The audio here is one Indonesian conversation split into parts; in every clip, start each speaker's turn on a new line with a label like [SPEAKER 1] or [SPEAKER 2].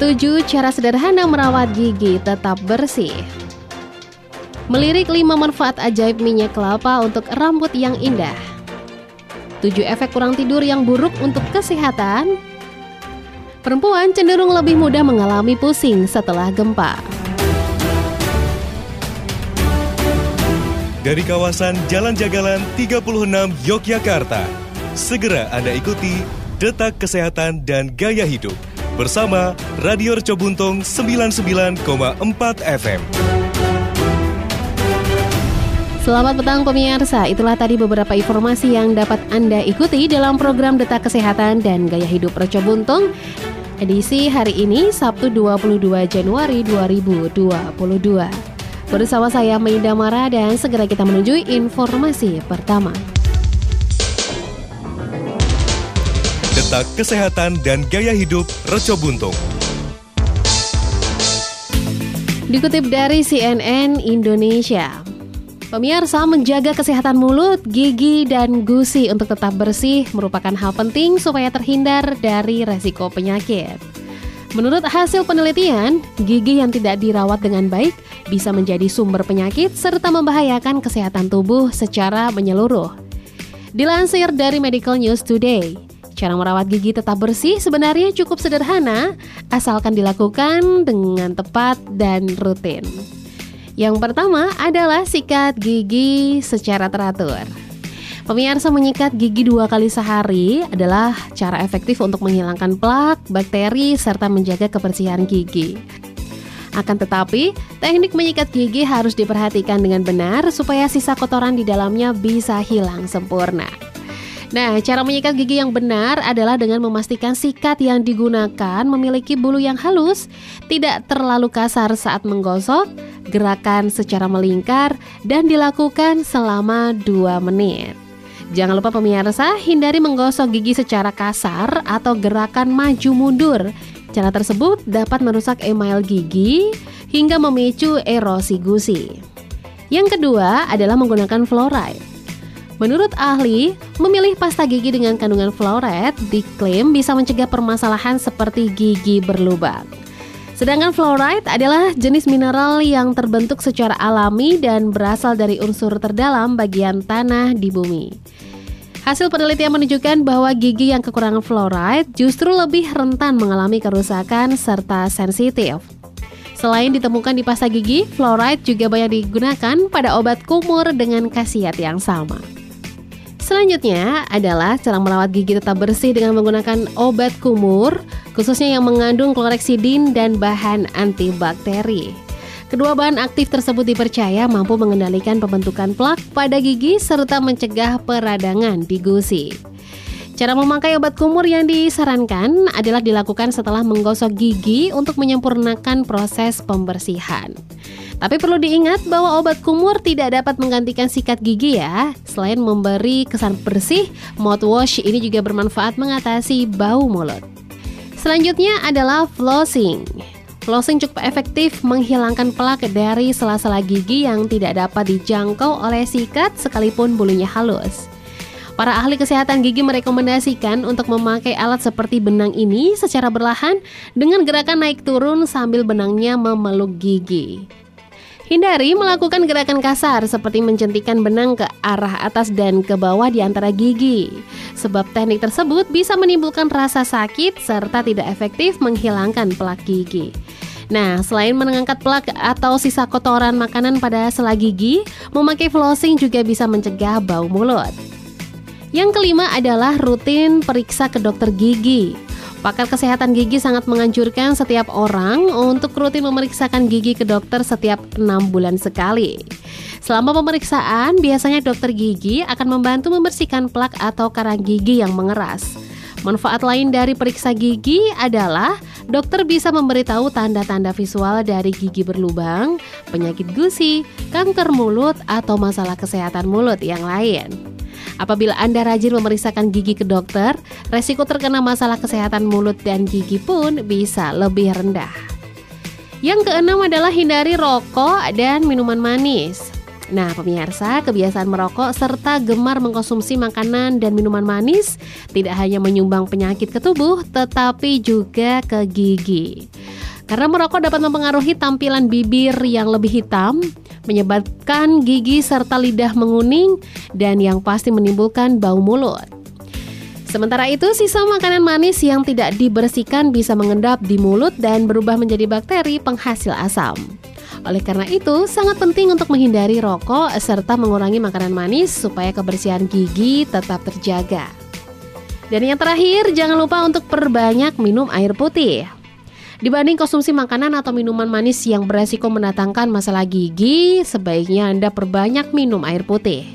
[SPEAKER 1] 7 cara sederhana merawat gigi tetap bersih. Melirik 5 manfaat ajaib minyak kelapa untuk rambut yang indah. 7 efek kurang tidur yang buruk untuk kesehatan. Perempuan cenderung lebih mudah mengalami pusing setelah gempa.
[SPEAKER 2] Dari kawasan Jalan Jagalan 36 Yogyakarta, segera Anda ikuti Detak Kesehatan dan Gaya Hidup bersama Radio Reco Buntung 99,4 FM.
[SPEAKER 1] Selamat petang pemirsa, itulah tadi beberapa informasi yang dapat Anda ikuti dalam program Detak Kesehatan dan Gaya Hidup Reco Buntung edisi hari ini Sabtu 22 Januari 2022. Bersama saya Maida Mara dan segera kita menuju informasi pertama.
[SPEAKER 2] Kesehatan dan Gaya Hidup Reco Buntung.
[SPEAKER 1] Dikutip dari CNN Indonesia, Pemirsa menjaga kesehatan mulut, gigi, dan gusi untuk tetap bersih merupakan hal penting supaya terhindar dari resiko penyakit. Menurut hasil penelitian, gigi yang tidak dirawat dengan baik bisa menjadi sumber penyakit serta membahayakan kesehatan tubuh secara menyeluruh. Dilansir dari Medical News Today, Cara merawat gigi tetap bersih sebenarnya cukup sederhana, asalkan dilakukan dengan tepat dan rutin. Yang pertama adalah sikat gigi secara teratur. Pemirsa menyikat gigi dua kali sehari adalah cara efektif untuk menghilangkan plak, bakteri, serta menjaga kebersihan gigi. Akan tetapi, teknik menyikat gigi harus diperhatikan dengan benar supaya sisa kotoran di dalamnya bisa hilang sempurna. Nah, cara menyikat gigi yang benar adalah dengan memastikan sikat yang digunakan memiliki bulu yang halus, tidak terlalu kasar saat menggosok, gerakan secara melingkar, dan dilakukan selama 2 menit. Jangan lupa pemirsa, hindari menggosok gigi secara kasar atau gerakan maju mundur. Cara tersebut dapat merusak email gigi hingga memicu erosi gusi. Yang kedua adalah menggunakan fluoride. Menurut ahli, memilih pasta gigi dengan kandungan fluoride diklaim bisa mencegah permasalahan seperti gigi berlubang. Sedangkan fluoride adalah jenis mineral yang terbentuk secara alami dan berasal dari unsur terdalam bagian tanah di bumi. Hasil penelitian menunjukkan bahwa gigi yang kekurangan fluoride justru lebih rentan mengalami kerusakan serta sensitif. Selain ditemukan di pasta gigi, fluoride juga banyak digunakan pada obat kumur dengan khasiat yang sama. Selanjutnya adalah cara merawat gigi tetap bersih dengan menggunakan obat kumur, khususnya yang mengandung kloreksidin dan bahan antibakteri. Kedua bahan aktif tersebut dipercaya mampu mengendalikan pembentukan plak pada gigi serta mencegah peradangan di gusi. Cara memakai obat kumur yang disarankan adalah dilakukan setelah menggosok gigi untuk menyempurnakan proses pembersihan. Tapi perlu diingat bahwa obat kumur tidak dapat menggantikan sikat gigi ya. Selain memberi kesan bersih, mouthwash ini juga bermanfaat mengatasi bau mulut. Selanjutnya adalah flossing. Flossing cukup efektif menghilangkan plak dari sela-sela gigi yang tidak dapat dijangkau oleh sikat sekalipun bulunya halus. Para ahli kesehatan gigi merekomendasikan untuk memakai alat seperti benang ini secara berlahan dengan gerakan naik turun sambil benangnya memeluk gigi. Hindari melakukan gerakan kasar seperti mencentikan benang ke arah atas dan ke bawah di antara gigi. Sebab teknik tersebut bisa menimbulkan rasa sakit serta tidak efektif menghilangkan plak gigi. Nah, selain mengangkat plak atau sisa kotoran makanan pada sela gigi, memakai flossing juga bisa mencegah bau mulut. Yang kelima adalah rutin periksa ke dokter gigi. Pakar kesehatan gigi sangat menganjurkan setiap orang untuk rutin memeriksakan gigi ke dokter setiap enam bulan sekali. Selama pemeriksaan, biasanya dokter gigi akan membantu membersihkan plak atau karang gigi yang mengeras. Manfaat lain dari periksa gigi adalah dokter bisa memberitahu tanda-tanda visual dari gigi berlubang, penyakit gusi, kanker mulut, atau masalah kesehatan mulut yang lain. Apabila Anda rajin memeriksakan gigi ke dokter, resiko terkena masalah kesehatan mulut dan gigi pun bisa lebih rendah. Yang keenam adalah hindari rokok dan minuman manis. Nah, pemirsa, kebiasaan merokok serta gemar mengkonsumsi makanan dan minuman manis tidak hanya menyumbang penyakit ke tubuh, tetapi juga ke gigi. Karena merokok dapat mempengaruhi tampilan bibir yang lebih hitam, menyebabkan gigi serta lidah menguning, dan yang pasti menimbulkan bau mulut. Sementara itu, sisa makanan manis yang tidak dibersihkan bisa mengendap di mulut dan berubah menjadi bakteri penghasil asam. Oleh karena itu, sangat penting untuk menghindari rokok serta mengurangi makanan manis supaya kebersihan gigi tetap terjaga. Dan yang terakhir, jangan lupa untuk perbanyak minum air putih. Dibanding konsumsi makanan atau minuman manis yang beresiko mendatangkan masalah gigi, sebaiknya Anda perbanyak minum air putih.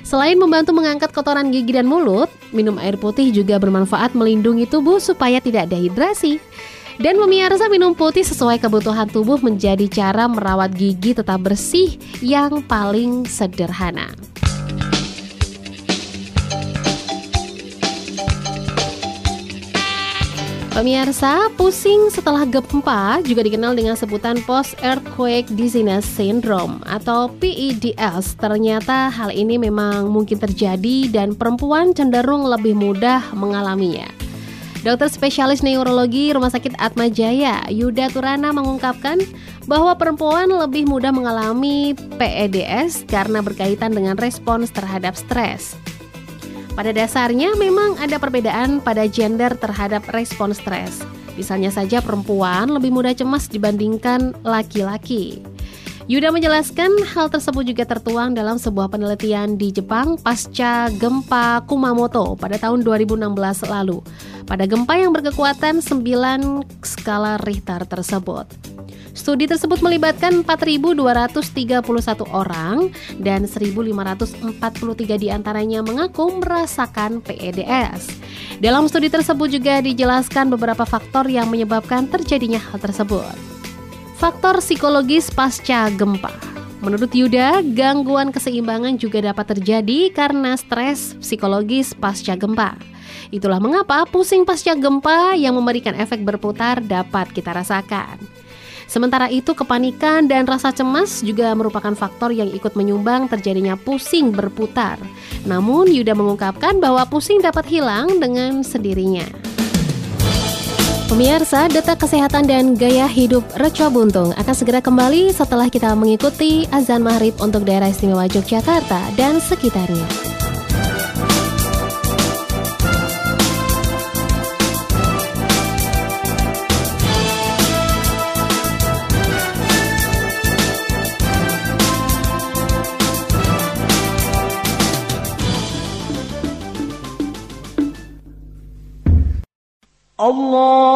[SPEAKER 1] Selain membantu mengangkat kotoran gigi dan mulut, minum air putih juga bermanfaat melindungi tubuh supaya tidak dehidrasi. Dan pemirsa minum putih sesuai kebutuhan tubuh menjadi cara merawat gigi tetap bersih yang paling sederhana. Pemirsa, pusing setelah gempa juga dikenal dengan sebutan Post Earthquake Dizziness Syndrome atau PEDS. Ternyata hal ini memang mungkin terjadi dan perempuan cenderung lebih mudah mengalaminya. Dokter spesialis neurologi Rumah Sakit Atma Jaya, Yuda Turana mengungkapkan bahwa perempuan lebih mudah mengalami PEDS karena berkaitan dengan respons terhadap stres. Pada dasarnya memang ada perbedaan pada gender terhadap respons stres. Misalnya saja perempuan lebih mudah cemas dibandingkan laki-laki. Yuda menjelaskan hal tersebut juga tertuang dalam sebuah penelitian di Jepang pasca gempa Kumamoto pada tahun 2016 lalu. Pada gempa yang berkekuatan 9 skala Richter tersebut. Studi tersebut melibatkan 4.231 orang dan 1.543 di antaranya mengaku merasakan PEDS. Dalam studi tersebut juga dijelaskan beberapa faktor yang menyebabkan terjadinya hal tersebut. Faktor psikologis pasca gempa. Menurut Yuda, gangguan keseimbangan juga dapat terjadi karena stres psikologis pasca gempa. Itulah mengapa pusing pasca gempa yang memberikan efek berputar dapat kita rasakan. Sementara itu, kepanikan dan rasa cemas juga merupakan faktor yang ikut menyumbang terjadinya pusing berputar. Namun, Yuda mengungkapkan bahwa pusing dapat hilang dengan sendirinya. Pemirsa, data kesehatan dan gaya hidup Reco Buntung akan segera kembali setelah kita mengikuti azan maghrib untuk daerah istimewa Yogyakarta dan sekitarnya.
[SPEAKER 3] Allah.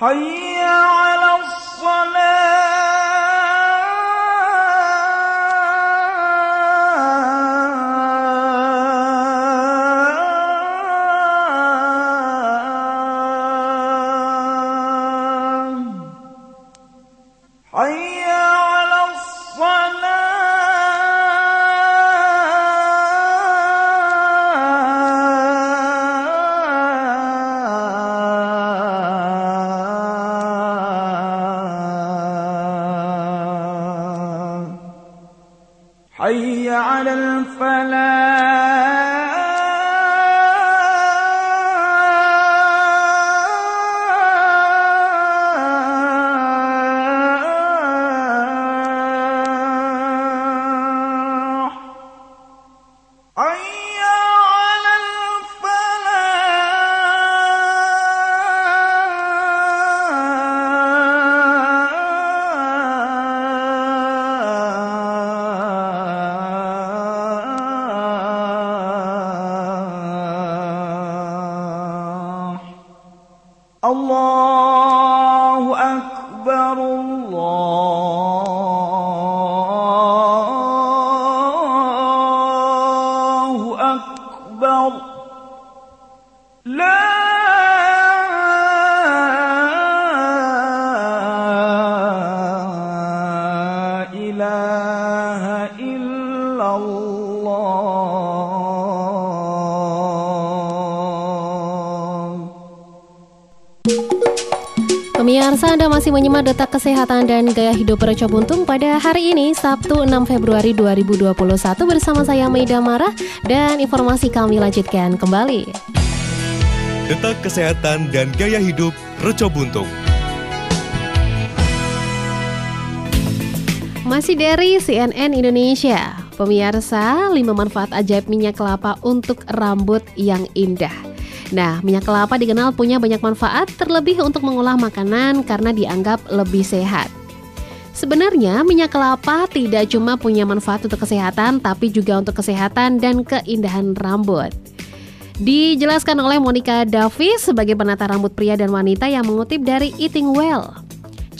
[SPEAKER 3] 哎呀。حي على الفلاح. الله أكبر.
[SPEAKER 1] Pemirsa Anda masih menyimak detak kesehatan dan gaya hidup Reco Buntung pada hari ini Sabtu 6 Februari 2021 bersama saya Maida Marah dan informasi kami lanjutkan kembali.
[SPEAKER 2] Detak Kesehatan dan Gaya Hidup Reco Buntung.
[SPEAKER 1] Masih dari CNN Indonesia, pemirsa 5 manfaat ajaib minyak kelapa untuk rambut yang indah. Nah, minyak kelapa dikenal punya banyak manfaat terlebih untuk mengolah makanan karena dianggap lebih sehat. Sebenarnya minyak kelapa tidak cuma punya manfaat untuk kesehatan tapi juga untuk kesehatan dan keindahan rambut. Dijelaskan oleh Monica Davis sebagai penata rambut pria dan wanita yang mengutip dari Eating Well.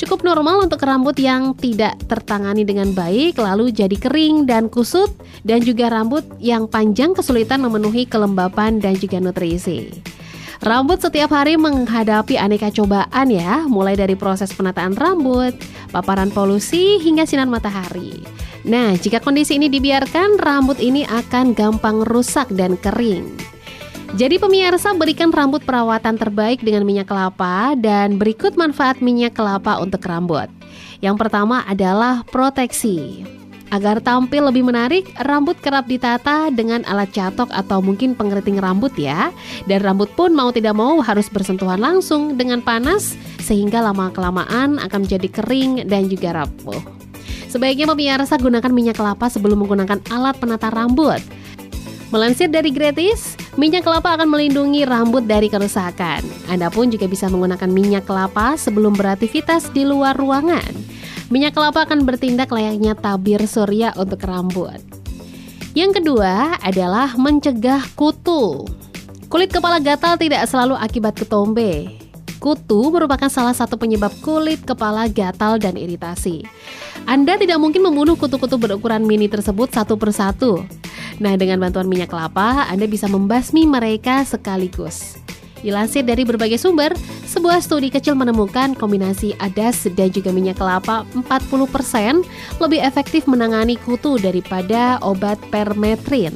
[SPEAKER 1] Cukup normal untuk rambut yang tidak tertangani dengan baik lalu jadi kering dan kusut dan juga rambut yang panjang kesulitan memenuhi kelembapan dan juga nutrisi. Rambut setiap hari menghadapi aneka cobaan ya, mulai dari proses penataan rambut, paparan polusi hingga sinar matahari. Nah, jika kondisi ini dibiarkan, rambut ini akan gampang rusak dan kering. Jadi pemirsa berikan rambut perawatan terbaik dengan minyak kelapa dan berikut manfaat minyak kelapa untuk rambut. Yang pertama adalah proteksi. Agar tampil lebih menarik, rambut kerap ditata dengan alat catok atau mungkin pengeriting rambut ya. Dan rambut pun mau tidak mau harus bersentuhan langsung dengan panas sehingga lama-kelamaan akan menjadi kering dan juga rapuh. Sebaiknya pemirsa gunakan minyak kelapa sebelum menggunakan alat penata rambut. Melansir dari gratis, minyak kelapa akan melindungi rambut dari kerusakan. Anda pun juga bisa menggunakan minyak kelapa sebelum beraktivitas di luar ruangan. Minyak kelapa akan bertindak layaknya tabir surya untuk rambut. Yang kedua adalah mencegah kutu. Kulit kepala gatal tidak selalu akibat ketombe. Kutu merupakan salah satu penyebab kulit kepala gatal dan iritasi. Anda tidak mungkin membunuh kutu-kutu berukuran mini tersebut satu persatu. Nah, dengan bantuan minyak kelapa, Anda bisa membasmi mereka sekaligus. Dilansir dari berbagai sumber, sebuah studi kecil menemukan kombinasi adas dan juga minyak kelapa 40% lebih efektif menangani kutu daripada obat permetrin.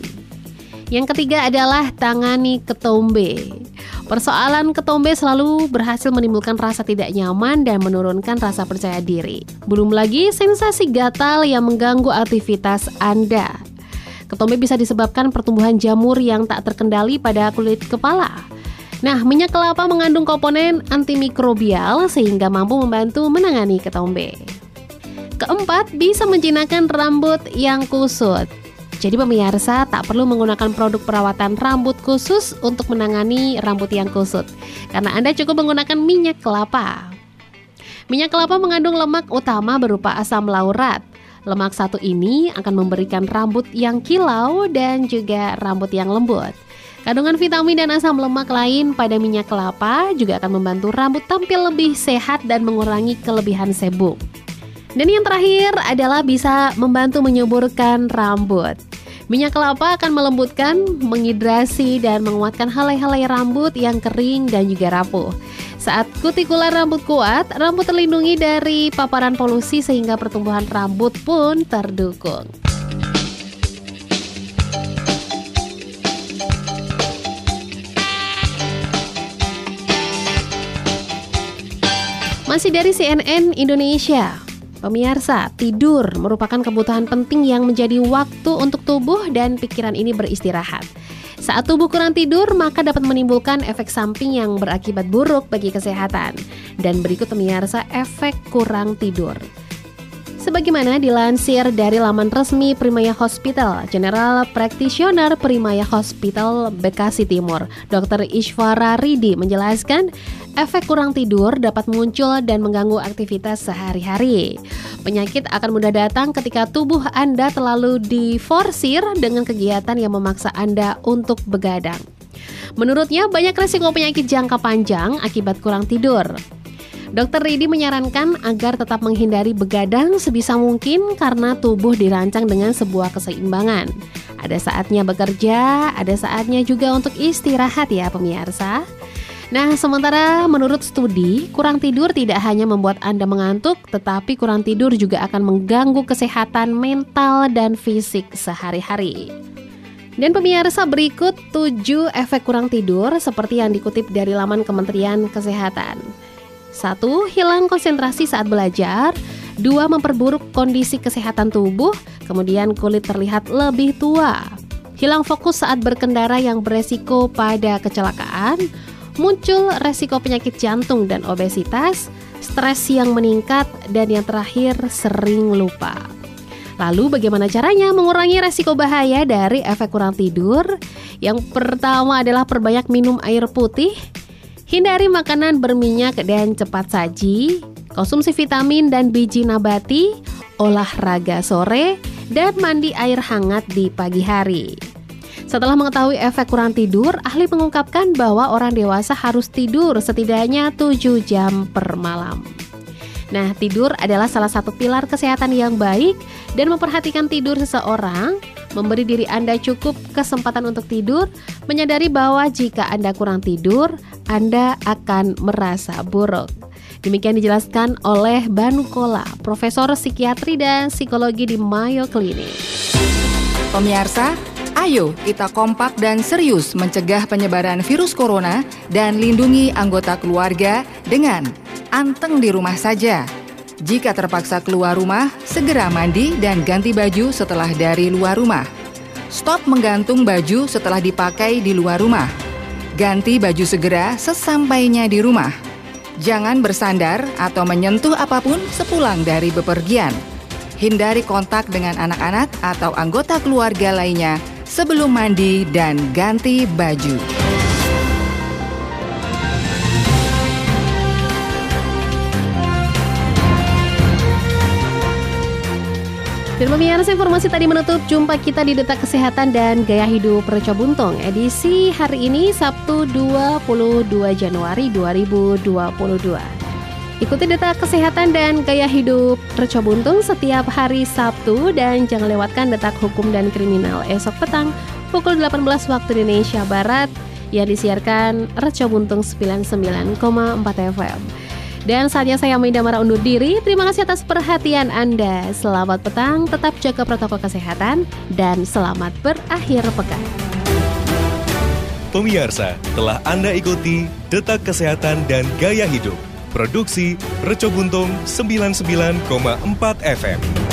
[SPEAKER 1] Yang ketiga adalah tangani ketombe. Persoalan ketombe selalu berhasil menimbulkan rasa tidak nyaman dan menurunkan rasa percaya diri. Belum lagi sensasi gatal yang mengganggu aktivitas Anda. Ketombe bisa disebabkan pertumbuhan jamur yang tak terkendali pada kulit kepala. Nah, minyak kelapa mengandung komponen antimikrobial sehingga mampu membantu menangani ketombe. Keempat, bisa menjinakkan rambut yang kusut. Jadi pemirsa tak perlu menggunakan produk perawatan rambut khusus untuk menangani rambut yang kusut Karena Anda cukup menggunakan minyak kelapa Minyak kelapa mengandung lemak utama berupa asam laurat Lemak satu ini akan memberikan rambut yang kilau dan juga rambut yang lembut Kandungan vitamin dan asam lemak lain pada minyak kelapa juga akan membantu rambut tampil lebih sehat dan mengurangi kelebihan sebum. Dan yang terakhir adalah bisa membantu menyuburkan rambut. Minyak kelapa akan melembutkan, menghidrasi, dan menguatkan helai-helai rambut yang kering dan juga rapuh. Saat kutikular rambut kuat, rambut terlindungi dari paparan polusi sehingga pertumbuhan rambut pun terdukung. Masih dari CNN Indonesia. Pemirsa, tidur merupakan kebutuhan penting yang menjadi waktu untuk tubuh dan pikiran ini beristirahat. Saat tubuh kurang tidur, maka dapat menimbulkan efek samping yang berakibat buruk bagi kesehatan. Dan berikut pemirsa efek kurang tidur. Sebagaimana dilansir dari laman resmi Primaya Hospital, General Practitioner Primaya Hospital Bekasi Timur, Dr. Ishwara Ridi menjelaskan, efek kurang tidur dapat muncul dan mengganggu aktivitas sehari-hari. Penyakit akan mudah datang ketika tubuh Anda terlalu diforsir dengan kegiatan yang memaksa Anda untuk begadang. Menurutnya, banyak resiko penyakit jangka panjang akibat kurang tidur. Dokter Ridi menyarankan agar tetap menghindari begadang sebisa mungkin karena tubuh dirancang dengan sebuah keseimbangan. Ada saatnya bekerja, ada saatnya juga untuk istirahat ya pemirsa. Nah, sementara menurut studi, kurang tidur tidak hanya membuat Anda mengantuk, tetapi kurang tidur juga akan mengganggu kesehatan mental dan fisik sehari-hari. Dan pemirsa berikut 7 efek kurang tidur seperti yang dikutip dari laman Kementerian Kesehatan. Satu, hilang konsentrasi saat belajar. Dua, memperburuk kondisi kesehatan tubuh. Kemudian kulit terlihat lebih tua. Hilang fokus saat berkendara yang beresiko pada kecelakaan. Muncul resiko penyakit jantung dan obesitas. Stres yang meningkat. Dan yang terakhir, sering lupa. Lalu bagaimana caranya mengurangi resiko bahaya dari efek kurang tidur? Yang pertama adalah perbanyak minum air putih, Hindari makanan berminyak dan cepat saji, konsumsi vitamin dan biji nabati, olahraga sore, dan mandi air hangat di pagi hari. Setelah mengetahui efek kurang tidur, ahli mengungkapkan bahwa orang dewasa harus tidur setidaknya 7 jam per malam. Nah, tidur adalah salah satu pilar kesehatan yang baik dan memperhatikan tidur seseorang memberi diri Anda cukup kesempatan untuk tidur, menyadari bahwa jika Anda kurang tidur, Anda akan merasa buruk. Demikian dijelaskan oleh Banukola, Profesor Psikiatri dan Psikologi di Mayo Clinic.
[SPEAKER 4] Pemirsa, ayo kita kompak dan serius mencegah penyebaran virus corona dan lindungi anggota keluarga dengan anteng di rumah saja jika terpaksa keluar rumah, segera mandi dan ganti baju setelah dari luar rumah. Stop menggantung baju setelah dipakai di luar rumah. Ganti baju segera sesampainya di rumah. Jangan bersandar atau menyentuh apa pun sepulang dari bepergian. Hindari kontak dengan anak-anak atau anggota keluarga lainnya sebelum mandi dan ganti baju.
[SPEAKER 1] Dan pemirsa informasi tadi menutup jumpa kita di Detak Kesehatan dan Gaya Hidup Reco Buntung edisi hari ini Sabtu 22 Januari 2022. Ikuti Detak Kesehatan dan Gaya Hidup Reco Buntung setiap hari Sabtu dan jangan lewatkan Detak Hukum dan Kriminal esok petang pukul 18 waktu Indonesia Barat yang disiarkan Reco Buntung 99,4 FM. Dan saatnya saya Maida Mara undur diri. Terima kasih atas perhatian Anda. Selamat petang, tetap jaga protokol kesehatan, dan selamat berakhir pekan.
[SPEAKER 2] Pemirsa, telah Anda ikuti Detak Kesehatan dan Gaya Hidup. Produksi Reco Buntung 99,4 FM.